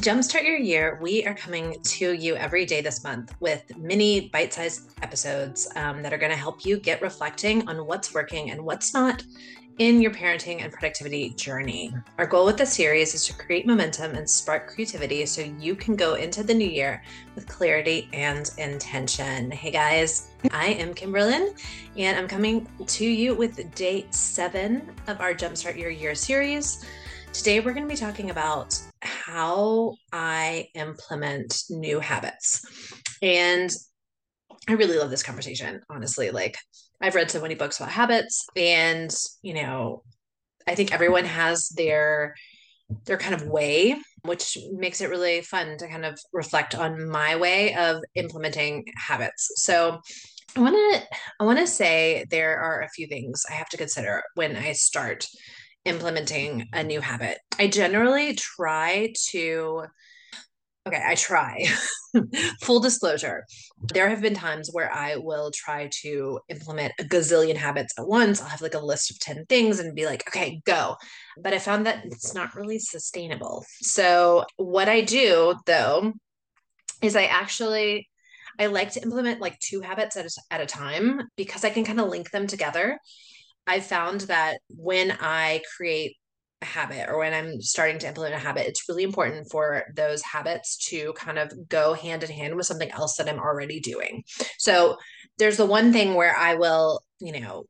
Jumpstart your year, we are coming to you every day this month with mini bite sized episodes um, that are going to help you get reflecting on what's working and what's not in your parenting and productivity journey. Our goal with this series is to create momentum and spark creativity so you can go into the new year with clarity and intention. Hey guys, I am Kimberlyn and I'm coming to you with day seven of our Jumpstart Your Year series. Today, we're going to be talking about how I implement new habits. And I really love this conversation, honestly. Like, I've read so many books about habits, and, you know, I think everyone has their their kind of way which makes it really fun to kind of reflect on my way of implementing habits so i want to i want to say there are a few things i have to consider when i start implementing a new habit. I generally try to okay, I try. Full disclosure, there have been times where I will try to implement a gazillion habits at once. I'll have like a list of 10 things and be like, okay, go. But I found that it's not really sustainable. So, what I do though is I actually I like to implement like two habits at a, at a time because I can kind of link them together. I found that when I create a habit or when I'm starting to implement a habit, it's really important for those habits to kind of go hand in hand with something else that I'm already doing. So there's the one thing where I will, you know,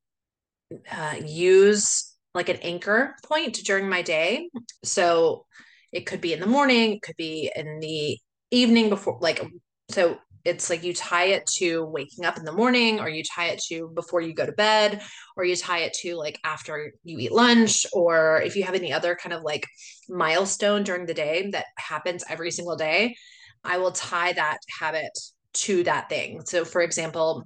uh, use like an anchor point during my day. So it could be in the morning, it could be in the evening before, like, so it's like you tie it to waking up in the morning or you tie it to before you go to bed or you tie it to like after you eat lunch or if you have any other kind of like milestone during the day that happens every single day i will tie that habit to that thing. So for example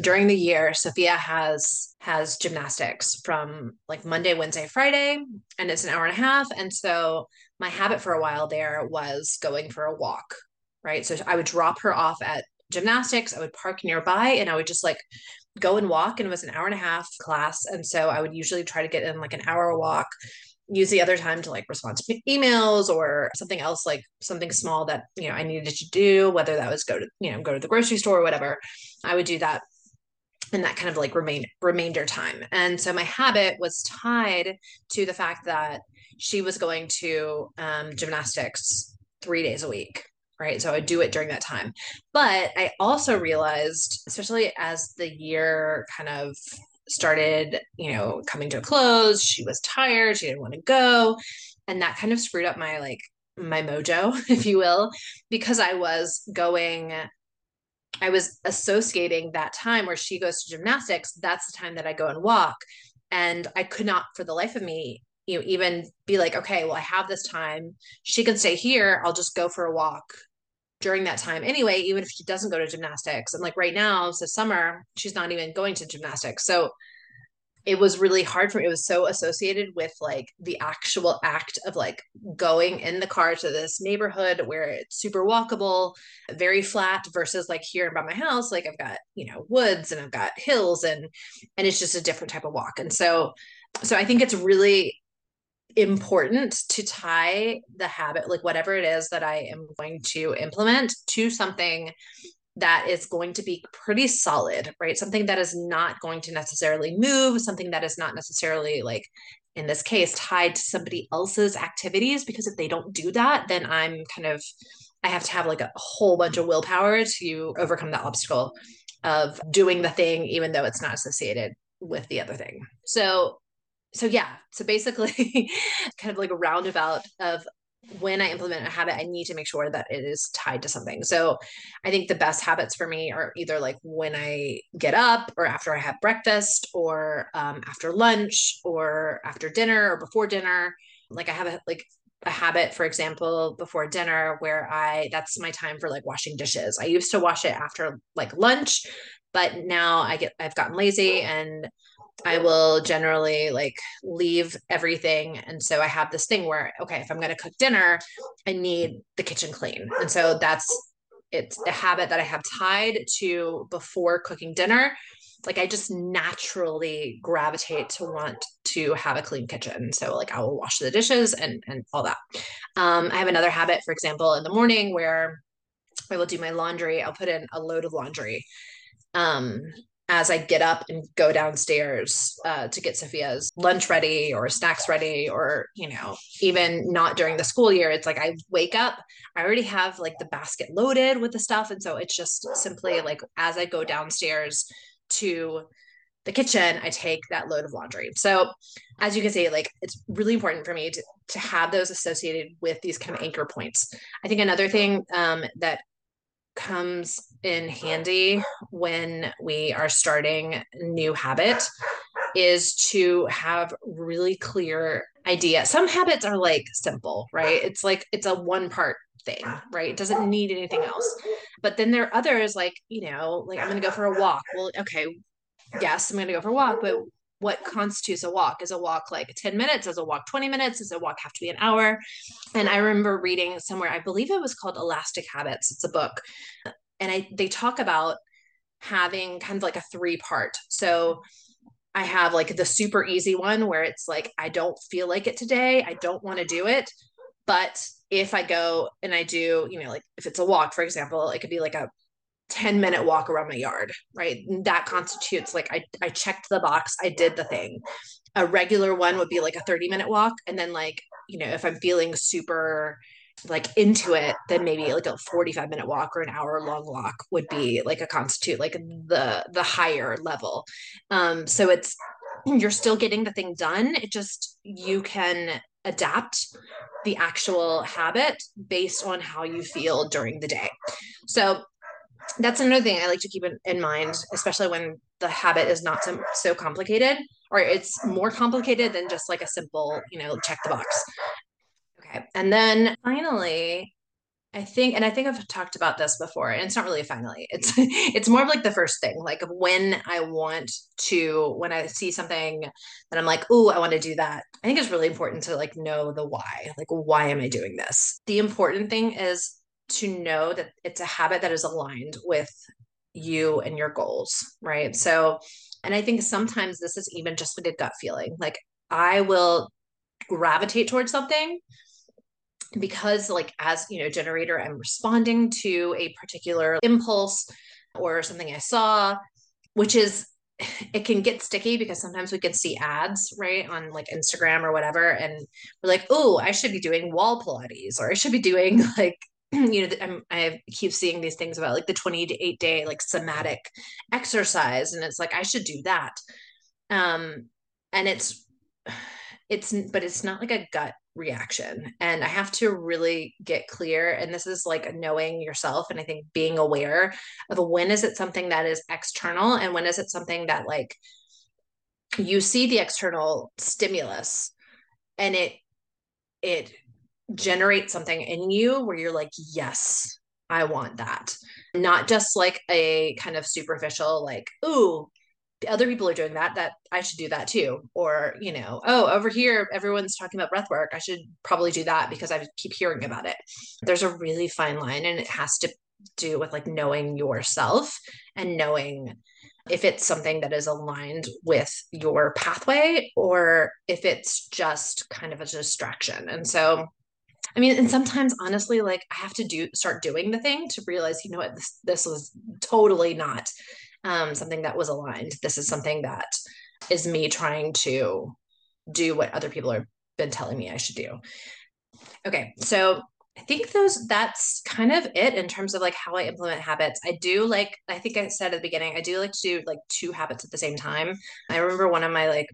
during the year sophia has has gymnastics from like monday wednesday friday and it's an hour and a half. And so my habit for a while there was going for a walk right? So I would drop her off at gymnastics, I would park nearby, and I would just like go and walk. And it was an hour and a half class. And so I would usually try to get in like an hour walk, use the other time to like respond to emails or something else, like something small that, you know, I needed to do, whether that was go to, you know, go to the grocery store or whatever. I would do that in that kind of like remain remainder time. And so my habit was tied to the fact that she was going to um, gymnastics three days a week right? So I do it during that time. But I also realized, especially as the year kind of started, you know, coming to a close, she was tired, she didn't want to go. And that kind of screwed up my like my mojo, if you will, because I was going I was associating that time where she goes to gymnastics, that's the time that I go and walk. And I could not for the life of me you know even be like okay well i have this time. She can stay here. I'll just go for a walk during that time anyway even if she doesn't go to gymnastics. And like right now so summer she's not even going to gymnastics. So it was really hard for me. It was so associated with like the actual act of like going in the car to this neighborhood where it's super walkable very flat versus like here by my house like i've got you know woods and i've got hills and and it's just a different type of walk. And so so i think it's really important to tie the habit, like whatever it is that I am going to implement, to something that is going to be pretty solid, right? Something that is not going to necessarily move, something that is not necessarily like in this case tied to somebody else's activities because if they don't do that then i'm kind of i have to have like a whole bunch of willpower to overcome that obstacle of doing the thing even though it's not associated with the other thing so so yeah so basically kind of like a roundabout of when I implement a habit, I need to make sure that it is tied to something. So I think the best habits for me are either like when I get up or after I have breakfast or um, after lunch or after dinner or before dinner. Like I have a like a habit, for example, before dinner where I that's my time for like washing dishes. I used to wash it after like lunch, but now I get I've gotten lazy and I will generally like leave everything. And so I have this thing where, okay, if I'm going to cook dinner, I need the kitchen clean. And so that's, it's a habit that I have tied to before cooking dinner. Like I just naturally gravitate to want to have a clean kitchen. So like I will wash the dishes and and all that. Um, I have another habit, for example, in the morning where I will do my laundry. I'll put in a load of laundry. Um, as I get up and go downstairs uh, to get Sophia's lunch ready or snacks ready, or, you know, even not during the school year, it's like I wake up, I already have like the basket loaded with the stuff. And so it's just simply like as I go downstairs to the kitchen, I take that load of laundry. So, as you can see, like it's really important for me to, to have those associated with these kind of anchor points. I think another thing um, that comes in handy when we are starting new habit is to have really clear idea. Some habits are like simple, right? It's like it's a one part thing, right? It doesn't need anything else. But then there are others like, you know, like I'm going to go for a walk. Well, okay, yes, I'm going to go for a walk, but what constitutes a walk? Is a walk like 10 minutes? Is a walk 20 minutes? Does a walk have to be an hour? And I remember reading somewhere, I believe it was called Elastic Habits. It's a book. And I they talk about having kind of like a three part. So I have like the super easy one where it's like, I don't feel like it today. I don't want to do it. But if I go and I do, you know, like if it's a walk, for example, it could be like a 10 minute walk around my yard, right? That constitutes like I, I checked the box, I did the thing. A regular one would be like a 30 minute walk. And then, like, you know, if I'm feeling super like into it, then maybe like a 45 minute walk or an hour long walk would be like a constitute like the the higher level. Um, so it's you're still getting the thing done. It just you can adapt the actual habit based on how you feel during the day. So that's another thing I like to keep in, in mind, especially when the habit is not so, so complicated or it's more complicated than just like a simple, you know, check the box. Okay. And then finally, I think, and I think I've talked about this before, and it's not really finally. It's it's more of like the first thing, like when I want to, when I see something that I'm like, oh, I want to do that. I think it's really important to like know the why. Like, why am I doing this? The important thing is to know that it's a habit that is aligned with you and your goals, right? So, and I think sometimes this is even just like a gut feeling. Like I will gravitate towards something because like as you know generator i'm responding to a particular impulse or something i saw which is it can get sticky because sometimes we can see ads right on like instagram or whatever and we're like oh i should be doing wall pilates or i should be doing like you know, I'm, I keep seeing these things about like the 28 day like somatic exercise, and it's like I should do that. Um, and it's it's but it's not like a gut reaction and i have to really get clear and this is like knowing yourself and i think being aware of when is it something that is external and when is it something that like you see the external stimulus and it it generate something in you where you're like, yes, I want that. Not just like a kind of superficial, like, ooh, other people are doing that, that I should do that too. Or, you know, oh, over here, everyone's talking about breath work. I should probably do that because I keep hearing about it. There's a really fine line and it has to do with like knowing yourself and knowing if it's something that is aligned with your pathway or if it's just kind of a distraction. And so I mean, and sometimes honestly, like I have to do start doing the thing to realize, you know what, this this was totally not um, something that was aligned. This is something that is me trying to do what other people have been telling me I should do. Okay, so I think those that's kind of it in terms of like how I implement habits. I do like I think I said at the beginning, I do like to do like two habits at the same time. I remember one of my like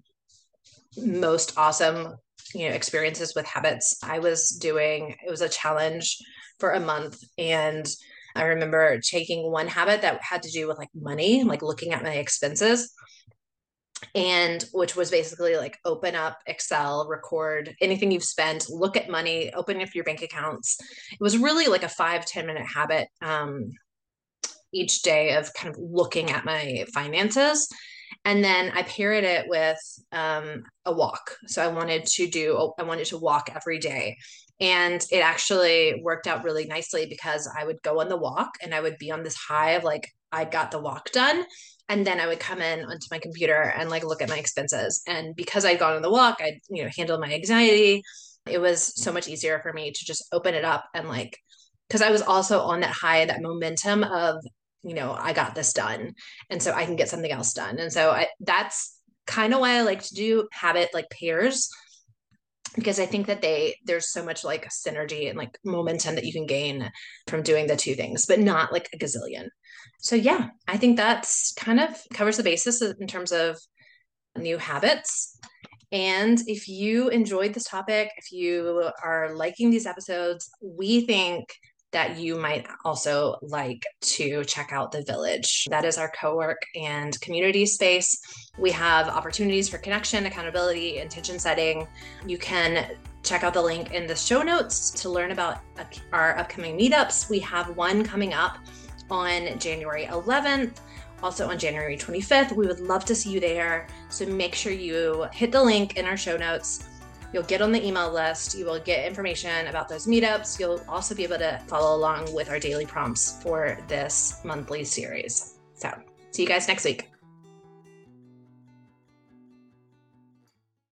most awesome you know experiences with habits i was doing it was a challenge for a month and i remember taking one habit that had to do with like money like looking at my expenses and which was basically like open up excel record anything you've spent look at money open up your bank accounts it was really like a five ten minute habit um, each day of kind of looking at my finances and then I paired it with um, a walk. So I wanted to do, I wanted to walk every day. And it actually worked out really nicely because I would go on the walk and I would be on this high of like, I got the walk done. and then I would come in onto my computer and like look at my expenses. And because I'd gone on the walk, I'd, you know, handled my anxiety. It was so much easier for me to just open it up and like, because I was also on that high, that momentum of, you know, I got this done. And so I can get something else done. And so I, that's kind of why I like to do habit like pairs because I think that they there's so much like synergy and like momentum that you can gain from doing the two things, but not like a gazillion. So yeah, I think that's kind of covers the basis in terms of new habits. And if you enjoyed this topic, if you are liking these episodes, we think that you might also like to check out the village. That is our co work and community space. We have opportunities for connection, accountability, intention setting. You can check out the link in the show notes to learn about our upcoming meetups. We have one coming up on January 11th. Also on January 25th, we would love to see you there. So make sure you hit the link in our show notes You'll get on the email list. You will get information about those meetups. You'll also be able to follow along with our daily prompts for this monthly series. So, see you guys next week.